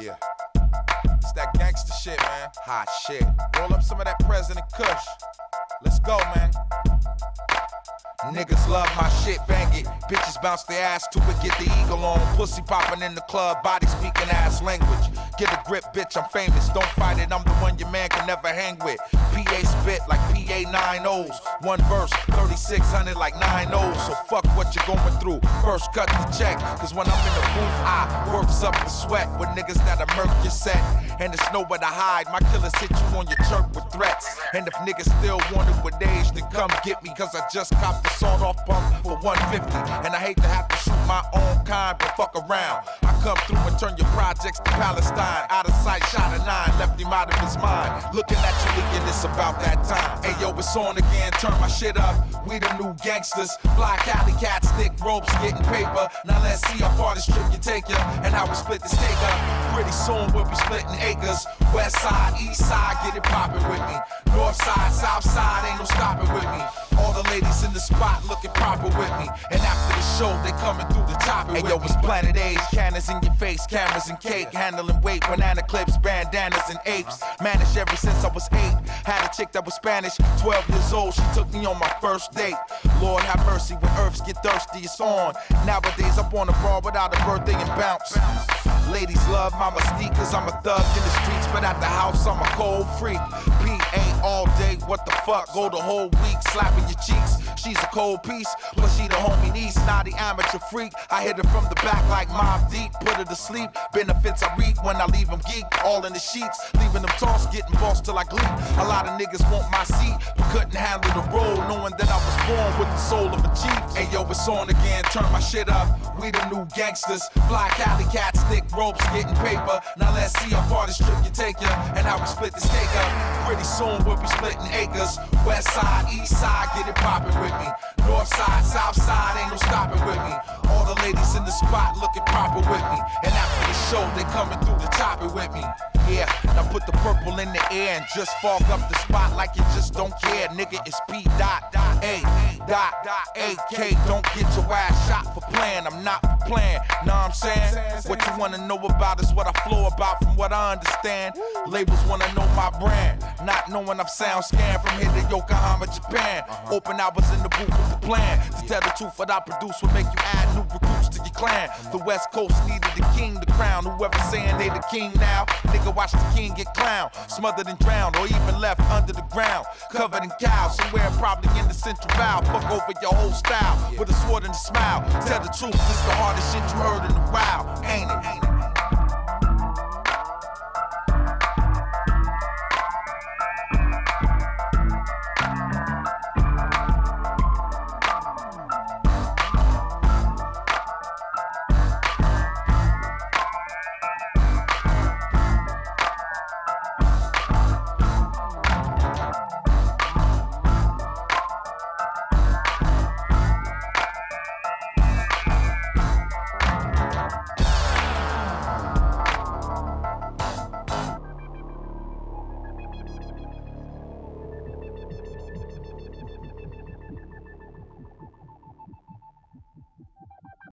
Yeah. It's that gangster shit, man. Hot shit. Roll up some of that President Kush. Let's go, man. Niggas love my shit, bang it. Bitches bounce their ass to it, get the eagle on. Pussy popping in the club, body speaking ass language. Get a grip, bitch, I'm famous. Don't fight it, I'm the one your man can never hang with. PA spit like PA 9 O's. One verse, 3600 like 9 O's. So fuck what you're going through. First cut the check, cause when I'm in the booth, I works up the sweat with niggas that'll murk your set. And it's nowhere to hide. My killers hit you on your chirp with threats. And if niggas still want it with age, then come get me, cause I just copped the sawed off pump for 150. And I hate to have to shoot my own kind, but fuck around. I come through and turn your projects to Palestine. Out of sight, shot a nine, left him out of his mind. Looking at you leaking, it's about that time. Hey yo, it's on again, turn my shit up. We the new gangsters. Fly Cali cats, thick ropes, getting paper. Now let's see how far this trip you take ya, and how we split the steak up. Pretty soon we'll be splitting acres. West side, east side, get it poppin' with me. North side, south side, ain't no stopping with me. All the ladies in the spot looking proper with me. And after the show, they coming through the top. Hey yo, it's Planet Asia, cannons in your face, cameras and cake, handling weight, banana clips, bandanas and apes. Managed ever since I was eight. Had a chick that was Spanish, 12 years old. She took me on my first date. Lord have mercy, when earths get thirsty, it's on. Nowadays, I'm on a broad without a birthday and bounce. Ladies love my cause I'm a thug in the streets, but at the house, I'm a cold freak. PA all day, what the fuck? Go the whole week, slapping your cheeks. She's a cold piece, but she the homie niece, not the amateur freak. I hit her from the back like Mobb Deep, put her to sleep. Benefits I reap when I leave them geek, all in the sheets. Leaving them tossed, getting bossed till I gleek. A lot of niggas want my seat, but couldn't handle the role, knowing that I was born with the soul of a chief. Hey yo, it's on again, turn my shit up. We the new gangsters, fly Cali cats, thick ropes, getting paper. Now let's see how far this trip can take you, and how we split the stake up. Pretty soon we'll be splitting acres. West side, east side, get it poppin' with me. North side, south side, ain't no stopping with me. All the ladies in the spot looking proper with me. And after the show, they coming through the chopper with me. Yeah, now put the purple in the air and just fog up the spot like you just don't care. Nigga, it's P dot dot A dot dot AK. Don't get your ass shot for playing. I'm not for playing. Know what I'm saying? What you wanna know about is what I flow about from what I understand. Labels wanna know my brand. Not knowing I'm sound scanned from here to Yokohama, Japan. Uh-huh. Open hours in the booth with the plan. To tell the truth, what I produce will make you add new recruits to your clan. The West Coast needed the king to crown. Whoever saying they the king now, nigga watch the king get clowned. Smothered and drowned, or even left under the ground. Covered in cows, somewhere probably in the central valley. Fuck over your whole style with a sword and a smile. Tell the truth, this is the hardest shit you heard in the